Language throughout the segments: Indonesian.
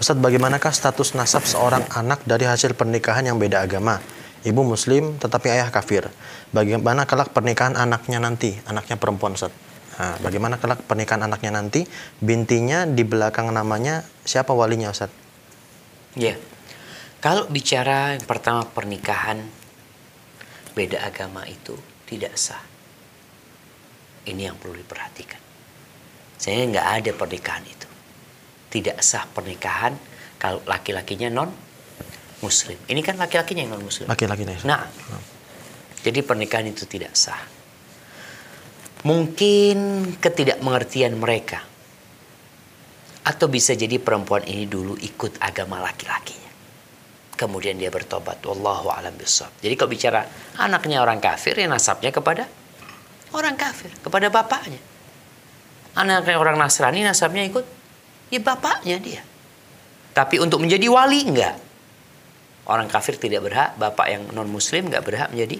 Ustadz, bagaimanakah status nasab seorang anak dari hasil pernikahan yang beda agama? Ibu muslim tetapi ayah kafir. Bagaimana kelak pernikahan anaknya nanti? Anaknya perempuan, Ustadz. Nah, bagaimana kelak pernikahan anaknya nanti? Bintinya di belakang namanya siapa walinya, Ustadz? Ya. Kalau bicara yang pertama pernikahan beda agama itu tidak sah. Ini yang perlu diperhatikan. Saya nggak ada pernikahan itu. Tidak sah pernikahan kalau laki-lakinya non muslim. Ini kan laki-lakinya yang non muslim. Laki-lakinya. Nah, jadi pernikahan itu tidak sah. Mungkin ketidakmengertian mereka. Atau bisa jadi perempuan ini dulu ikut agama laki-lakinya. Kemudian dia bertobat. Wallahu alam bisawab. Jadi kalau bicara anaknya orang kafir, ya nasabnya kepada orang kafir. Kepada bapaknya. Anaknya orang Nasrani nasabnya ikut ya bapaknya dia. Tapi untuk menjadi wali enggak. Orang kafir tidak berhak, bapak yang non muslim enggak berhak menjadi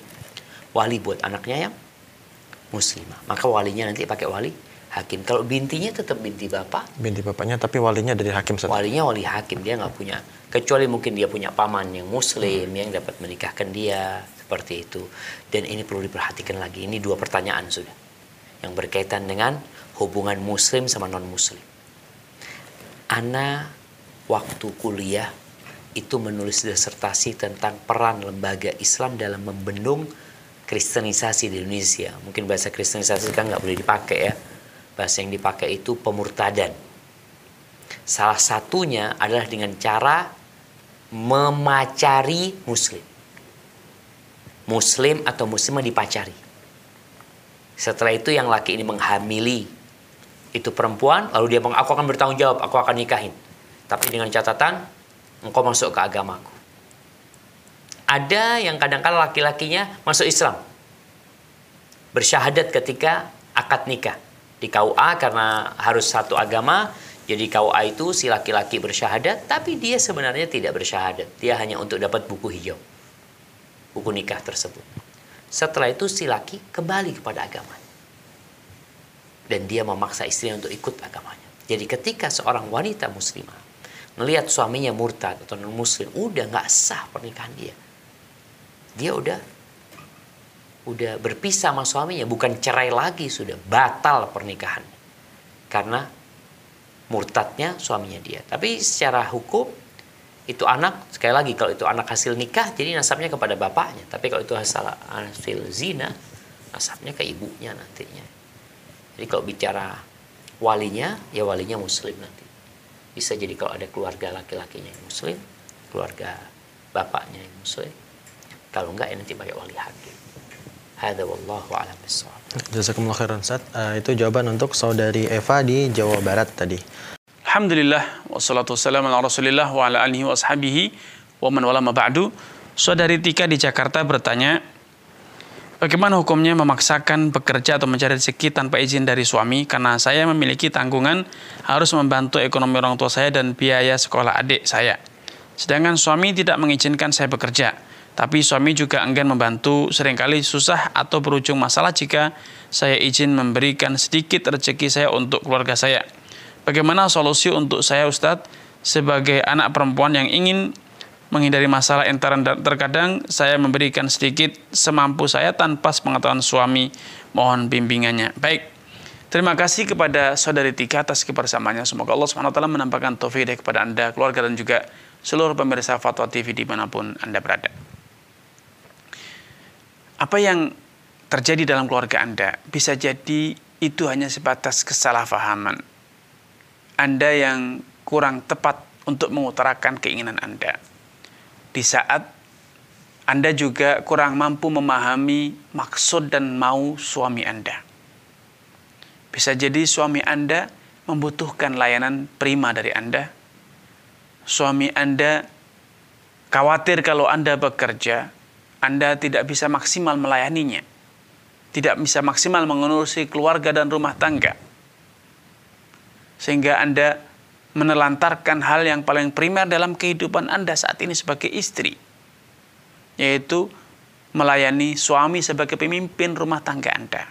wali buat anaknya yang muslimah. Maka walinya nanti pakai wali hakim. Kalau bintinya tetap binti bapak. Binti bapaknya tapi walinya dari hakim. Ustadz. Walinya wali hakim dia nggak punya. Kecuali mungkin dia punya paman yang muslim yang dapat menikahkan dia seperti itu. Dan ini perlu diperhatikan lagi. Ini dua pertanyaan sudah yang berkaitan dengan hubungan muslim sama non muslim. Ana waktu kuliah itu menulis disertasi tentang peran lembaga Islam dalam membendung kristenisasi di Indonesia. Mungkin bahasa kristenisasi kan nggak boleh dipakai ya. Bahasa yang dipakai itu pemurtadan. Salah satunya adalah dengan cara memacari muslim. Muslim atau muslimah dipacari. Setelah itu yang laki ini menghamili itu perempuan, lalu dia bilang, aku akan bertanggung jawab, aku akan nikahin. Tapi dengan catatan, engkau masuk ke agamaku. Ada yang kadang-kala laki-lakinya masuk Islam. Bersyahadat ketika akad nikah. Di KUA karena harus satu agama, jadi KUA itu si laki-laki bersyahadat, tapi dia sebenarnya tidak bersyahadat. Dia hanya untuk dapat buku hijau. Buku nikah tersebut. Setelah itu si laki kembali kepada agama dan dia memaksa istrinya untuk ikut agamanya. Jadi ketika seorang wanita muslimah melihat suaminya murtad atau non muslim, udah nggak sah pernikahan dia. Dia udah udah berpisah sama suaminya, bukan cerai lagi sudah batal pernikahan karena murtadnya suaminya dia. Tapi secara hukum itu anak sekali lagi kalau itu anak hasil nikah jadi nasabnya kepada bapaknya. Tapi kalau itu hasil hasil zina nasabnya ke ibunya nantinya. Jadi kalau bicara walinya, ya walinya muslim nanti. Bisa jadi kalau ada keluarga laki-lakinya yang muslim, keluarga bapaknya yang muslim. Kalau enggak ya nanti pakai wali hakim. Hada wallahu a'lam bishawab. Jazakumullah khairan Ustaz. Uh, itu jawaban untuk saudari Eva di Jawa Barat tadi. Alhamdulillah wassalatu wassalamu ala Rasulillah wa ala alihi wa ashabihi wa man wala ma ba'du. Saudari Tika di Jakarta bertanya, Bagaimana hukumnya memaksakan bekerja atau mencari rezeki tanpa izin dari suami karena saya memiliki tanggungan harus membantu ekonomi orang tua saya dan biaya sekolah adik saya. Sedangkan suami tidak mengizinkan saya bekerja, tapi suami juga enggan membantu sering kali susah atau berujung masalah jika saya izin memberikan sedikit rezeki saya untuk keluarga saya. Bagaimana solusi untuk saya Ustadz sebagai anak perempuan yang ingin menghindari masalah entaran dan terkadang saya memberikan sedikit semampu saya tanpa pengetahuan suami. Mohon bimbingannya. Baik. Terima kasih kepada saudari Tika atas kebersamaannya. Semoga Allah swt menampakkan taufik kepada anda keluarga dan juga seluruh pemirsa Fatwa TV di mana pun anda berada. Apa yang terjadi dalam keluarga anda? Bisa jadi itu hanya sebatas kesalahpahaman. Anda yang kurang tepat untuk mengutarakan keinginan Anda di saat Anda juga kurang mampu memahami maksud dan mau suami Anda. Bisa jadi suami Anda membutuhkan layanan prima dari Anda. Suami Anda khawatir kalau Anda bekerja, Anda tidak bisa maksimal melayaninya. Tidak bisa maksimal mengurusi keluarga dan rumah tangga. Sehingga Anda menelantarkan hal yang paling primer dalam kehidupan Anda saat ini sebagai istri, yaitu melayani suami sebagai pemimpin rumah tangga Anda.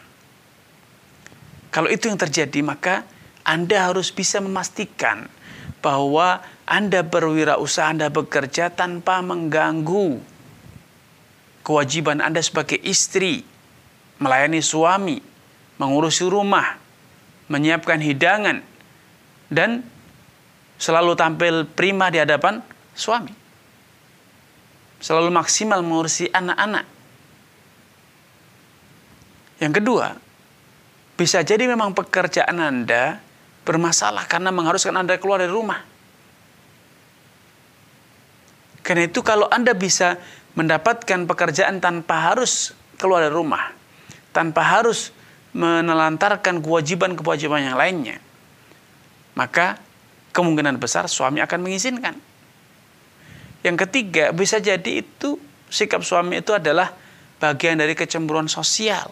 Kalau itu yang terjadi, maka Anda harus bisa memastikan bahwa Anda berwirausaha, Anda bekerja tanpa mengganggu kewajiban Anda sebagai istri, melayani suami, mengurusi rumah, menyiapkan hidangan, dan selalu tampil prima di hadapan suami. Selalu maksimal mengurusi anak-anak. Yang kedua, bisa jadi memang pekerjaan Anda bermasalah karena mengharuskan Anda keluar dari rumah. Karena itu kalau Anda bisa mendapatkan pekerjaan tanpa harus keluar dari rumah, tanpa harus menelantarkan kewajiban-kewajiban yang lainnya, maka kemungkinan besar suami akan mengizinkan. Yang ketiga, bisa jadi itu sikap suami itu adalah bagian dari kecemburuan sosial.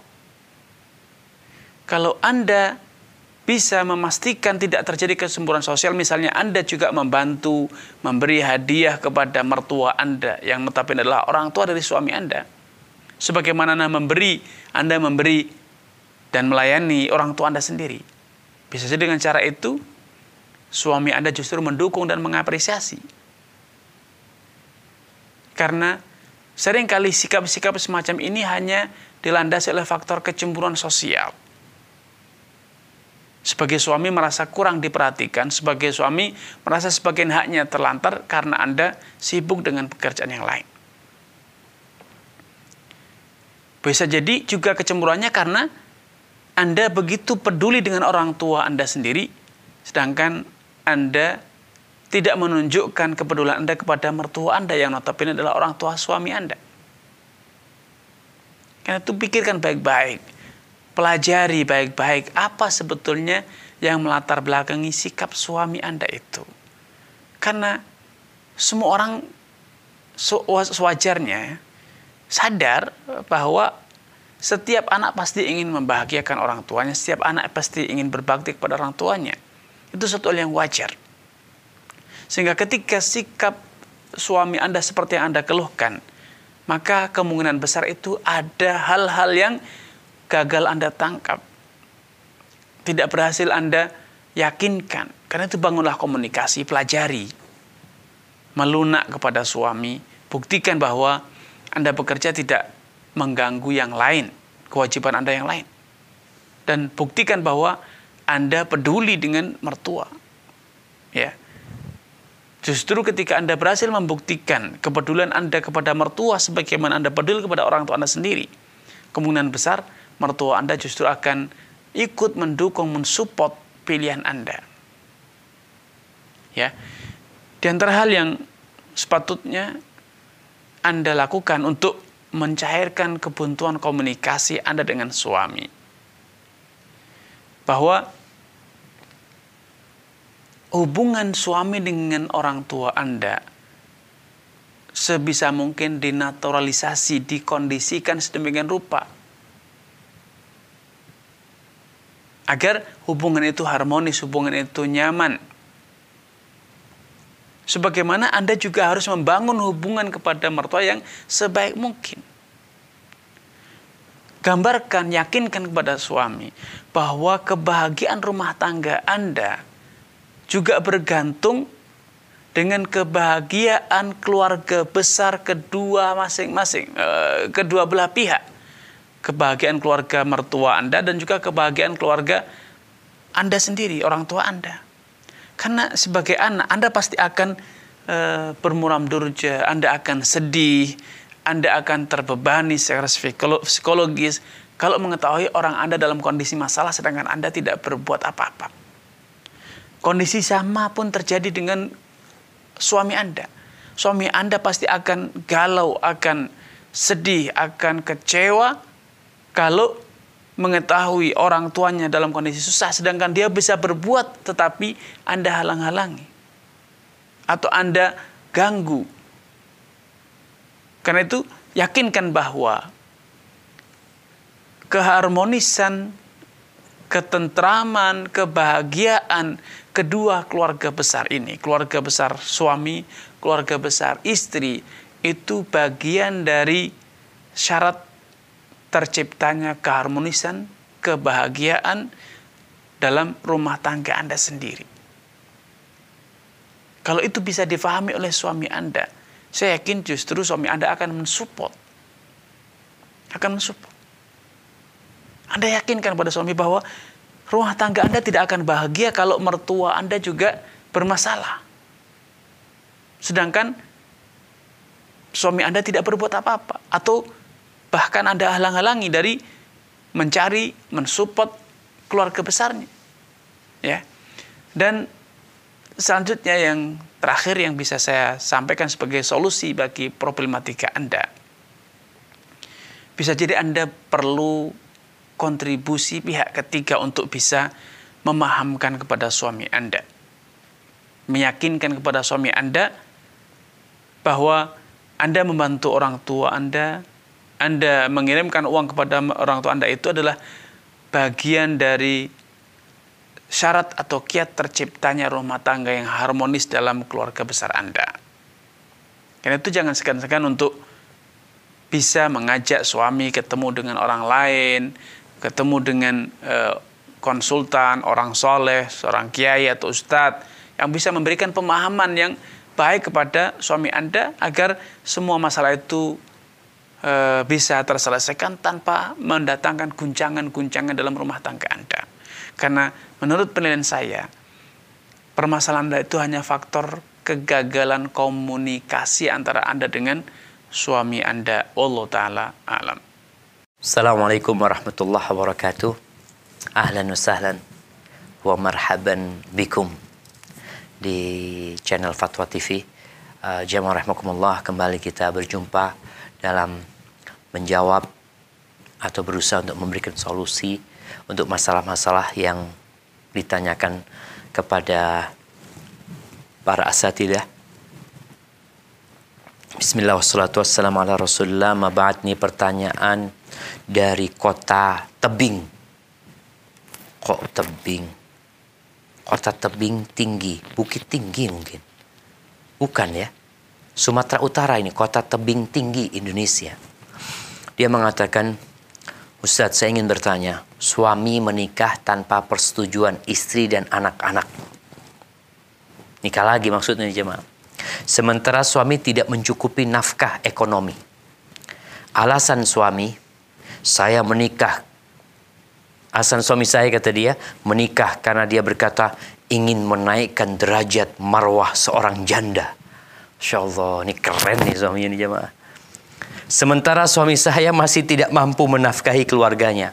Kalau Anda bisa memastikan tidak terjadi kesemburan sosial. Misalnya Anda juga membantu memberi hadiah kepada mertua Anda yang notabene adalah orang tua dari suami Anda. Sebagaimana Anda memberi, Anda memberi dan melayani orang tua Anda sendiri. Bisa jadi dengan cara itu suami Anda justru mendukung dan mengapresiasi. Karena sering kali sikap-sikap semacam ini hanya dilandasi oleh faktor kecemburuan sosial sebagai suami merasa kurang diperhatikan, sebagai suami merasa sebagian haknya terlantar karena Anda sibuk dengan pekerjaan yang lain. Bisa jadi juga kecemburuannya karena Anda begitu peduli dengan orang tua Anda sendiri, sedangkan Anda tidak menunjukkan kepedulian Anda kepada mertua Anda yang notabene adalah orang tua suami Anda. Karena itu pikirkan baik-baik pelajari baik-baik apa sebetulnya yang melatar belakangi sikap suami Anda itu. Karena semua orang sewajarnya sadar bahwa setiap anak pasti ingin membahagiakan orang tuanya, setiap anak pasti ingin berbakti kepada orang tuanya. Itu satu hal yang wajar. Sehingga ketika sikap suami Anda seperti yang Anda keluhkan, maka kemungkinan besar itu ada hal-hal yang gagal Anda tangkap, tidak berhasil Anda yakinkan. Karena itu bangunlah komunikasi, pelajari. Melunak kepada suami, buktikan bahwa Anda bekerja tidak mengganggu yang lain, kewajiban Anda yang lain. Dan buktikan bahwa Anda peduli dengan mertua. Ya. Justru ketika Anda berhasil membuktikan kepedulian Anda kepada mertua sebagaimana Anda peduli kepada orang tua Anda sendiri, kemungkinan besar mertua Anda justru akan ikut mendukung, mensupport pilihan Anda. Ya. Di antara hal yang sepatutnya Anda lakukan untuk mencairkan kebuntuan komunikasi Anda dengan suami. Bahwa hubungan suami dengan orang tua Anda sebisa mungkin dinaturalisasi, dikondisikan sedemikian rupa agar hubungan itu harmonis, hubungan itu nyaman. Sebagaimana Anda juga harus membangun hubungan kepada mertua yang sebaik mungkin. Gambarkan, yakinkan kepada suami bahwa kebahagiaan rumah tangga Anda juga bergantung dengan kebahagiaan keluarga besar kedua masing-masing, eh, kedua belah pihak kebahagiaan keluarga mertua Anda dan juga kebahagiaan keluarga Anda sendiri, orang tua Anda. Karena sebagai anak, Anda pasti akan e, bermuram durja, Anda akan sedih, Anda akan terbebani secara psikologis kalau mengetahui orang Anda dalam kondisi masalah sedangkan Anda tidak berbuat apa-apa. Kondisi sama pun terjadi dengan suami Anda. Suami Anda pasti akan galau, akan sedih, akan kecewa kalau mengetahui orang tuanya dalam kondisi susah sedangkan dia bisa berbuat tetapi Anda halang-halangi atau Anda ganggu. Karena itu yakinkan bahwa keharmonisan, ketentraman, kebahagiaan kedua keluarga besar ini, keluarga besar suami, keluarga besar istri, itu bagian dari syarat terciptanya keharmonisan, kebahagiaan dalam rumah tangga Anda sendiri. Kalau itu bisa difahami oleh suami Anda, saya yakin justru suami Anda akan mensupport. Akan mensupport. Anda yakinkan pada suami bahwa rumah tangga Anda tidak akan bahagia kalau mertua Anda juga bermasalah. Sedangkan suami Anda tidak berbuat apa-apa atau bahkan Anda halang-halangi dari mencari, mensupport keluarga besarnya. Ya. Dan selanjutnya yang terakhir yang bisa saya sampaikan sebagai solusi bagi problematika Anda. Bisa jadi Anda perlu kontribusi pihak ketiga untuk bisa memahamkan kepada suami Anda. Meyakinkan kepada suami Anda bahwa Anda membantu orang tua Anda, Anda mengirimkan uang kepada orang tua Anda itu adalah bagian dari syarat atau kiat terciptanya rumah tangga yang harmonis dalam keluarga besar Anda. Karena itu jangan segan-segan untuk bisa mengajak suami ketemu dengan orang lain, ketemu dengan e, konsultan, orang soleh, seorang kiai atau ustadz yang bisa memberikan pemahaman yang baik kepada suami Anda agar semua masalah itu e, bisa terselesaikan tanpa mendatangkan guncangan-guncangan dalam rumah tangga Anda. Karena menurut penilaian saya, permasalahan Anda itu hanya faktor kegagalan komunikasi antara Anda dengan suami Anda. Allah Ta'ala alam. Assalamualaikum warahmatullahi wabarakatuh. Ahlan wa sahlan wa marhaban bikum di channel Fatwa TV. Uh, Jamaah rahmakumullah kembali kita berjumpa dalam menjawab atau berusaha untuk memberikan solusi untuk masalah-masalah yang ditanyakan kepada para asatidah. Bismillah wassalamu ala rasulullah Maba'at ini pertanyaan dari kota Tebing. Kok Tebing? Kota Tebing tinggi, bukit tinggi mungkin. Bukan ya. Sumatera Utara ini, kota tebing tinggi Indonesia. Dia mengatakan, Ustadz saya ingin bertanya, suami menikah tanpa persetujuan istri dan anak-anak. Nikah lagi maksudnya jemaah. Sementara suami tidak mencukupi nafkah ekonomi. Alasan suami, saya menikah. Alasan suami saya kata dia, menikah karena dia berkata ingin menaikkan derajat marwah seorang janda. Insya Allah, ini keren nih suaminya ini jemaah. Sementara suami saya masih tidak mampu menafkahi keluarganya.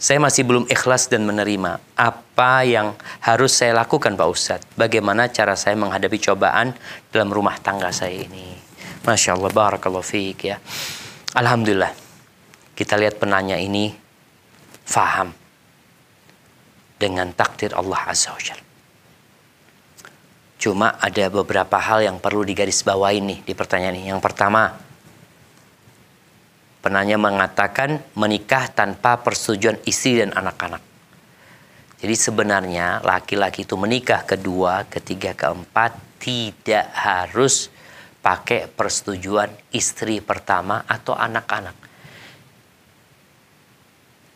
Saya masih belum ikhlas dan menerima. Apa yang harus saya lakukan Pak Ustadz? Bagaimana cara saya menghadapi cobaan dalam rumah tangga saya ini? Masya Allah, barakallahu fiik ya. Alhamdulillah. Kita lihat penanya ini faham dengan takdir Allah Azza wa. Cuma ada beberapa hal yang perlu digarisbawahi nih di pertanyaan ini. Yang pertama, Penanya mengatakan menikah tanpa persetujuan istri dan anak-anak. Jadi sebenarnya laki-laki itu menikah kedua, ketiga, keempat tidak harus pakai persetujuan istri pertama atau anak-anak.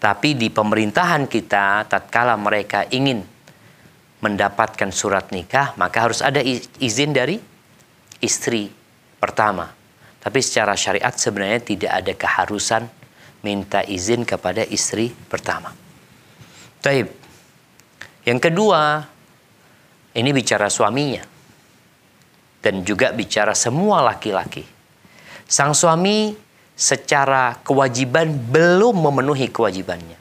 Tapi di pemerintahan kita, tatkala mereka ingin mendapatkan surat nikah, maka harus ada izin dari istri pertama. Tapi secara syariat sebenarnya tidak ada keharusan minta izin kepada istri pertama. Taib. Yang kedua, ini bicara suaminya. Dan juga bicara semua laki-laki. Sang suami secara kewajiban belum memenuhi kewajibannya.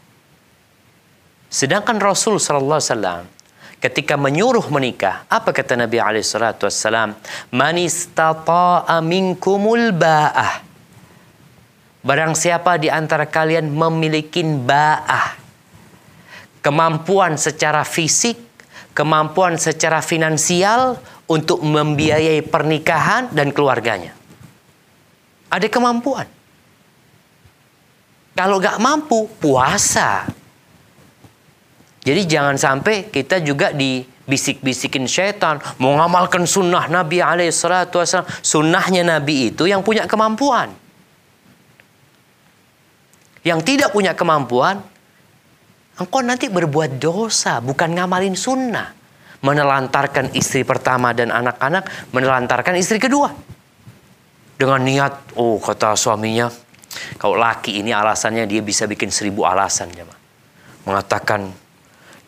Sedangkan Rasul sallallahu alaihi wasallam ketika menyuruh menikah, apa kata Nabi alaihi salatu wassalam? Man istata'a minkumul ba'ah. Barang siapa di antara kalian memiliki ba'ah, kemampuan secara fisik, kemampuan secara finansial untuk membiayai pernikahan dan keluarganya. Ada kemampuan. Kalau gak mampu, puasa. Jadi jangan sampai kita juga dibisik-bisikin syaitan mengamalkan sunnah Nabi alaihissalatu. Sunnahnya Nabi itu yang punya kemampuan. Yang tidak punya kemampuan, engkau nanti berbuat dosa, bukan ngamalin sunnah. menelantarkan istri pertama dan anak-anak, menelantarkan istri kedua. Dengan niat, oh kata suaminya, kalau laki ini alasannya dia bisa bikin seribu alasan. Ya, Mengatakan,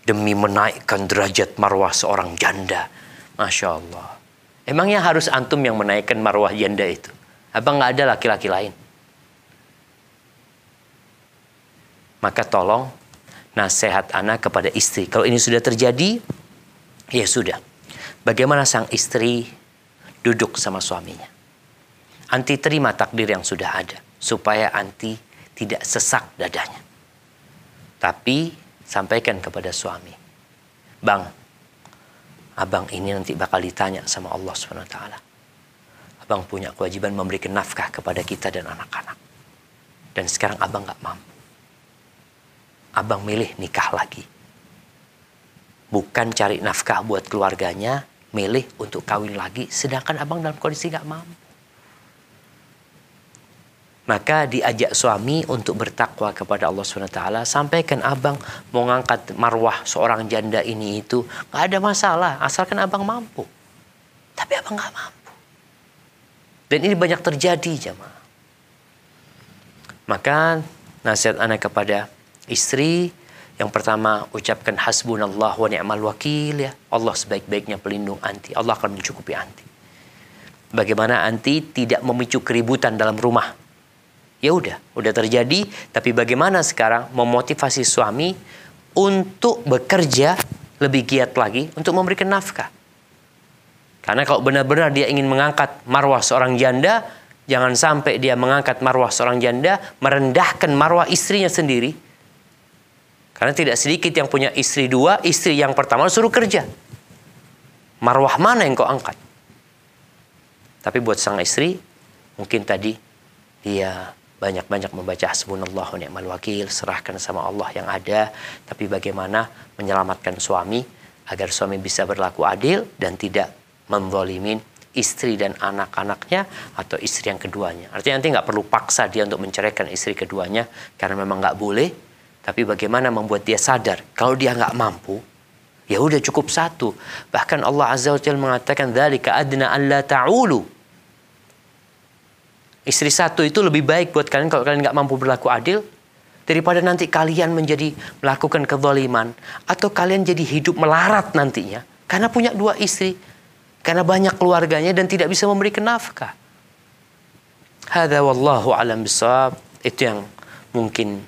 demi menaikkan derajat marwah seorang janda. Masya Allah. Emangnya harus antum yang menaikkan marwah janda itu? Apa nggak ada laki-laki lain? Maka tolong nasihat anak kepada istri. Kalau ini sudah terjadi, ya sudah. Bagaimana sang istri duduk sama suaminya? Anti terima takdir yang sudah ada. Supaya anti tidak sesak dadanya. Tapi sampaikan kepada suami. Bang, abang ini nanti bakal ditanya sama Allah SWT. Abang punya kewajiban memberikan nafkah kepada kita dan anak-anak. Dan sekarang abang gak mampu abang milih nikah lagi. Bukan cari nafkah buat keluarganya, milih untuk kawin lagi, sedangkan abang dalam kondisi gak mampu. Maka diajak suami untuk bertakwa kepada Allah SWT. Sampaikan abang mau ngangkat marwah seorang janda ini itu. Gak ada masalah, asalkan abang mampu. Tapi abang gak mampu. Dan ini banyak terjadi jemaah. Maka nasihat anak kepada istri yang pertama ucapkan hasbunallah wa ni'mal wakil ya. Allah sebaik-baiknya pelindung anti. Allah akan mencukupi anti. Bagaimana anti tidak memicu keributan dalam rumah. Ya udah, udah terjadi, tapi bagaimana sekarang memotivasi suami untuk bekerja lebih giat lagi untuk memberikan nafkah. Karena kalau benar-benar dia ingin mengangkat marwah seorang janda, jangan sampai dia mengangkat marwah seorang janda, merendahkan marwah istrinya sendiri, karena tidak sedikit yang punya istri dua, istri yang pertama suruh kerja. Marwah mana yang kau angkat? Tapi buat sang istri, mungkin tadi dia banyak-banyak membaca hasbunallah wa ni'mal wakil, serahkan sama Allah yang ada, tapi bagaimana menyelamatkan suami agar suami bisa berlaku adil dan tidak memzolimin istri dan anak-anaknya atau istri yang keduanya. Artinya nanti nggak perlu paksa dia untuk menceraikan istri keduanya karena memang nggak boleh, tapi bagaimana membuat dia sadar kalau dia nggak mampu, ya udah cukup satu. Bahkan Allah Azza wa Jalla mengatakan dzalika adna alla ta'ulu. Istri satu itu lebih baik buat kalian kalau kalian nggak mampu berlaku adil daripada nanti kalian menjadi melakukan kezaliman atau kalian jadi hidup melarat nantinya karena punya dua istri karena banyak keluarganya dan tidak bisa memberikan nafkah. Hada wallahu alam bisawab. Itu yang mungkin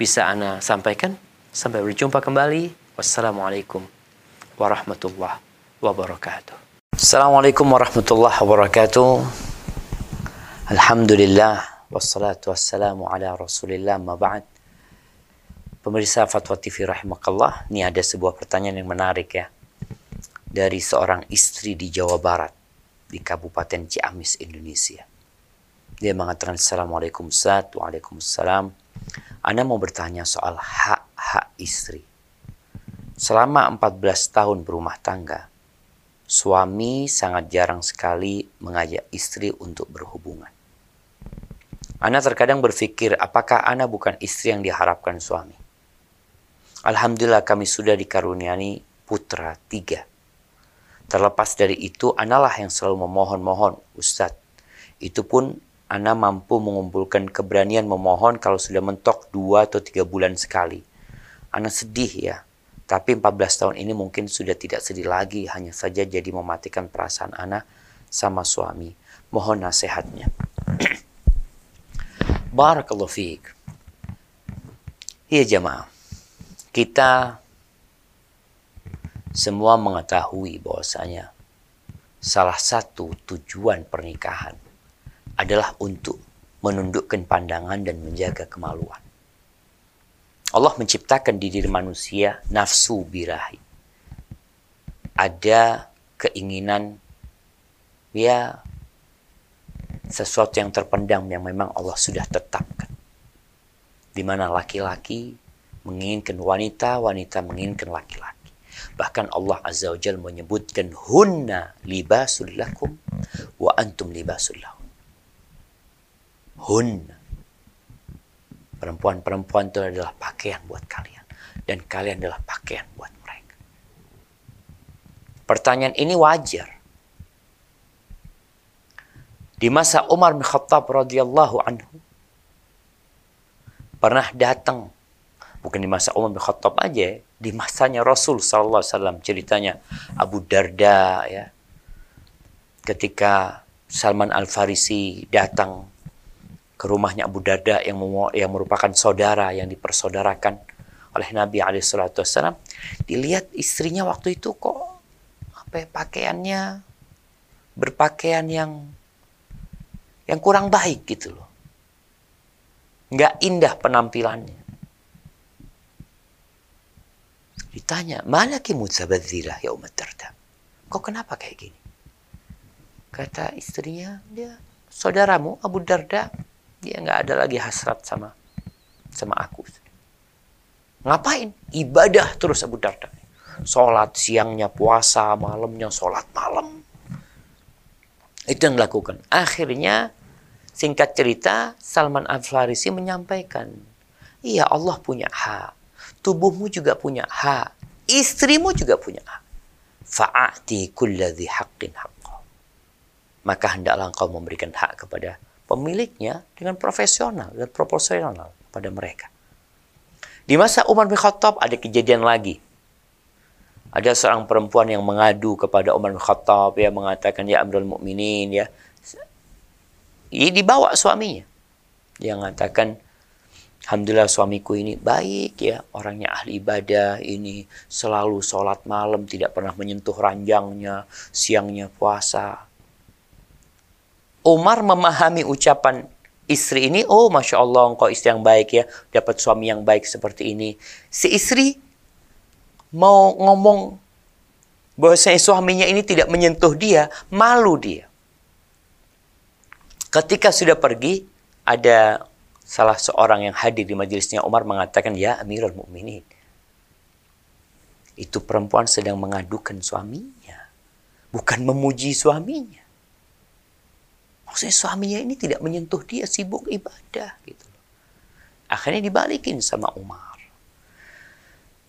bisa Ana sampaikan. Sampai berjumpa kembali. Wassalamualaikum warahmatullahi wabarakatuh. Assalamualaikum warahmatullahi wabarakatuh. Alhamdulillah wassalatu wassalamu ala Rasulillah ma ba'd. Pemirsa Fatwa TV rahimakallah, ini ada sebuah pertanyaan yang menarik ya. Dari seorang istri di Jawa Barat di Kabupaten Ciamis, Indonesia. Dia mengatakan Assalamualaikum Ustaz, Waalaikumsalam. Anda mau bertanya soal hak-hak istri. Selama 14 tahun berumah tangga, suami sangat jarang sekali mengajak istri untuk berhubungan. Anda terkadang berpikir, apakah Anda bukan istri yang diharapkan suami? Alhamdulillah kami sudah dikaruniai putra tiga. Terlepas dari itu, Analah yang selalu memohon-mohon, Ustadz. Itu pun anda mampu mengumpulkan keberanian memohon kalau sudah mentok dua atau tiga bulan sekali. Anda sedih ya, tapi 14 tahun ini mungkin sudah tidak sedih lagi, hanya saja jadi mematikan perasaan Ana sama suami. Mohon nasihatnya. Barakallahu fiik. Iya jemaah, kita semua mengetahui bahwasanya salah satu tujuan pernikahan adalah untuk menundukkan pandangan dan menjaga kemaluan. Allah menciptakan di diri manusia nafsu birahi. Ada keinginan ya sesuatu yang terpendam yang memang Allah sudah tetapkan. Di mana laki-laki menginginkan wanita, wanita menginginkan laki-laki. Bahkan Allah Azza wa Jalla menyebutkan hunna libasul lakum wa antum libasul lahum hun. Perempuan-perempuan itu adalah pakaian buat kalian. Dan kalian adalah pakaian buat mereka. Pertanyaan ini wajar. Di masa Umar bin Khattab radhiyallahu anhu pernah datang bukan di masa Umar bin Khattab aja, di masanya Rasul sallallahu alaihi wasallam ceritanya Abu Darda ya. Ketika Salman Al Farisi datang ke rumahnya Abu Darda yang yang merupakan saudara yang dipersaudarakan oleh Nabi Alaihissalam, dilihat istrinya waktu itu kok apa ya, pakaiannya berpakaian yang yang kurang baik gitu loh, nggak indah penampilannya. Ditanya, mana mutabadzirah ya umat Darda? Kok kenapa kayak gini? Kata istrinya, dia saudaramu Abu Darda, dia nggak ada lagi hasrat sama sama aku. Ngapain? Ibadah terus Abu Darda. Sholat siangnya puasa, malamnya sholat malam. Itu yang dilakukan. Akhirnya, singkat cerita, Salman Al-Farisi menyampaikan, Iya Allah punya hak tubuhmu juga punya hak. Istrimu juga punya hak. Fa'ati kulladhi haqqin haqqa. Maka hendaklah engkau memberikan hak kepada pemiliknya dengan profesional dan proporsional pada mereka. Di masa Umar bin Khattab ada kejadian lagi. Ada seorang perempuan yang mengadu kepada Umar bin Khattab ya mengatakan ya Amrul Mukminin ya. Ini dibawa suaminya. Yang mengatakan Alhamdulillah suamiku ini baik ya, orangnya ahli ibadah, ini selalu sholat malam, tidak pernah menyentuh ranjangnya, siangnya puasa. Umar memahami ucapan istri ini, oh Masya Allah engkau istri yang baik ya, dapat suami yang baik seperti ini. Si istri mau ngomong bahwasanya suaminya ini tidak menyentuh dia, malu dia. Ketika sudah pergi, ada salah seorang yang hadir di majelisnya Umar mengatakan, Ya Amirul Mukminin, itu perempuan sedang mengadukan suaminya, bukan memuji suaminya. Maksudnya suaminya ini tidak menyentuh dia, sibuk ibadah gitu. Akhirnya dibalikin sama Umar.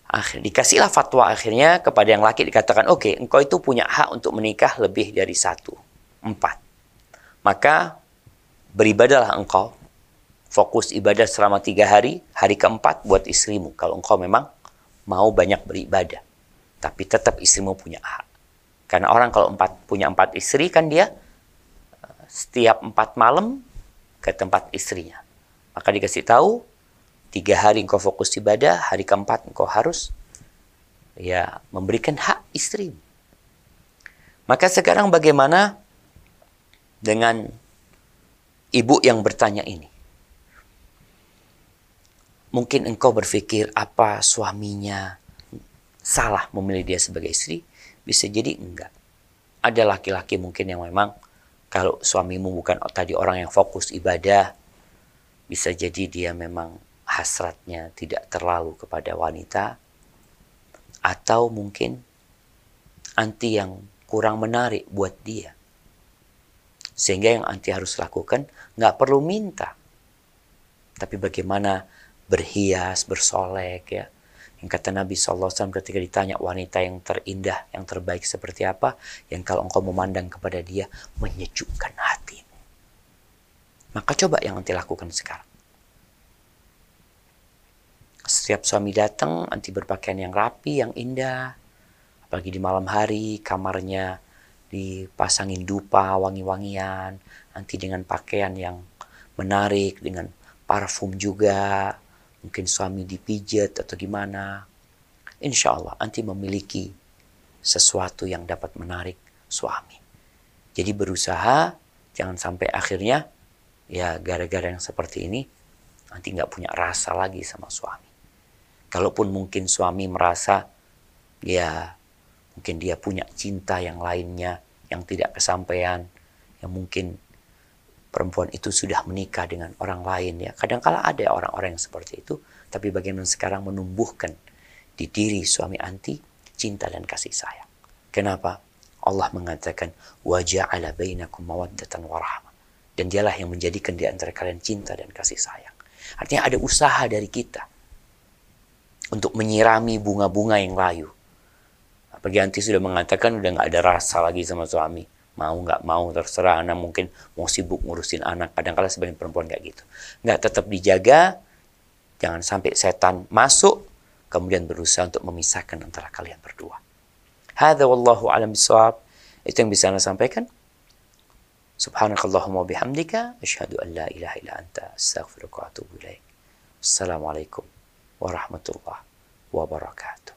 Akhirnya dikasihlah fatwa akhirnya kepada yang laki dikatakan, oke, okay, engkau itu punya hak untuk menikah lebih dari satu, empat. Maka beribadalah engkau fokus ibadah selama tiga hari, hari keempat buat istrimu. Kalau engkau memang mau banyak beribadah. Tapi tetap istrimu punya hak. Karena orang kalau empat, punya empat istri kan dia eh, setiap empat malam ke tempat istrinya. Maka dikasih tahu, tiga hari engkau fokus ibadah, hari keempat engkau harus ya memberikan hak istrimu. Maka sekarang bagaimana dengan ibu yang bertanya ini? Mungkin engkau berpikir apa suaminya salah memilih dia sebagai istri. Bisa jadi enggak. Ada laki-laki mungkin yang memang kalau suamimu bukan tadi orang yang fokus ibadah, bisa jadi dia memang hasratnya tidak terlalu kepada wanita, atau mungkin anti yang kurang menarik buat dia. Sehingga yang anti harus lakukan nggak perlu minta. Tapi bagaimana berhias, bersolek ya. Yang kata Nabi SAW ketika ditanya wanita yang terindah, yang terbaik seperti apa, yang kalau engkau memandang kepada dia menyejukkan hatimu. Maka coba yang nanti lakukan sekarang. Setiap suami datang, nanti berpakaian yang rapi, yang indah. Apalagi di malam hari, kamarnya dipasangin dupa, wangi-wangian. Nanti dengan pakaian yang menarik, dengan parfum juga mungkin suami dipijat atau gimana. Insya Allah anti memiliki sesuatu yang dapat menarik suami. Jadi berusaha jangan sampai akhirnya ya gara-gara yang seperti ini nanti nggak punya rasa lagi sama suami. Kalaupun mungkin suami merasa ya mungkin dia punya cinta yang lainnya yang tidak kesampaian, yang mungkin perempuan itu sudah menikah dengan orang lain ya. Kadangkala ada orang-orang yang seperti itu, tapi bagaimana sekarang menumbuhkan di diri suami anti cinta dan kasih sayang. Kenapa? Allah mengatakan wajah ala bainakum mawaddatan warahmah. Dan dialah yang menjadikan di antara kalian cinta dan kasih sayang. Artinya ada usaha dari kita untuk menyirami bunga-bunga yang layu. Bagi anti sudah mengatakan udah nggak ada rasa lagi sama suami. Mau nggak mau terserah anak mungkin mau sibuk ngurusin anak. Kadang-kala sebagian perempuan kayak gitu. Nggak tetap dijaga. Jangan sampai setan masuk kemudian berusaha untuk memisahkan antara kalian berdua. Hadza wallahu alam bisawab. Itu yang bisa Anda sampaikan. Subhanakallahumma bihamdika asyhadu an la ilaha illa anta astaghfiruka wa atubu. Assalamualaikum warahmatullahi wabarakatuh.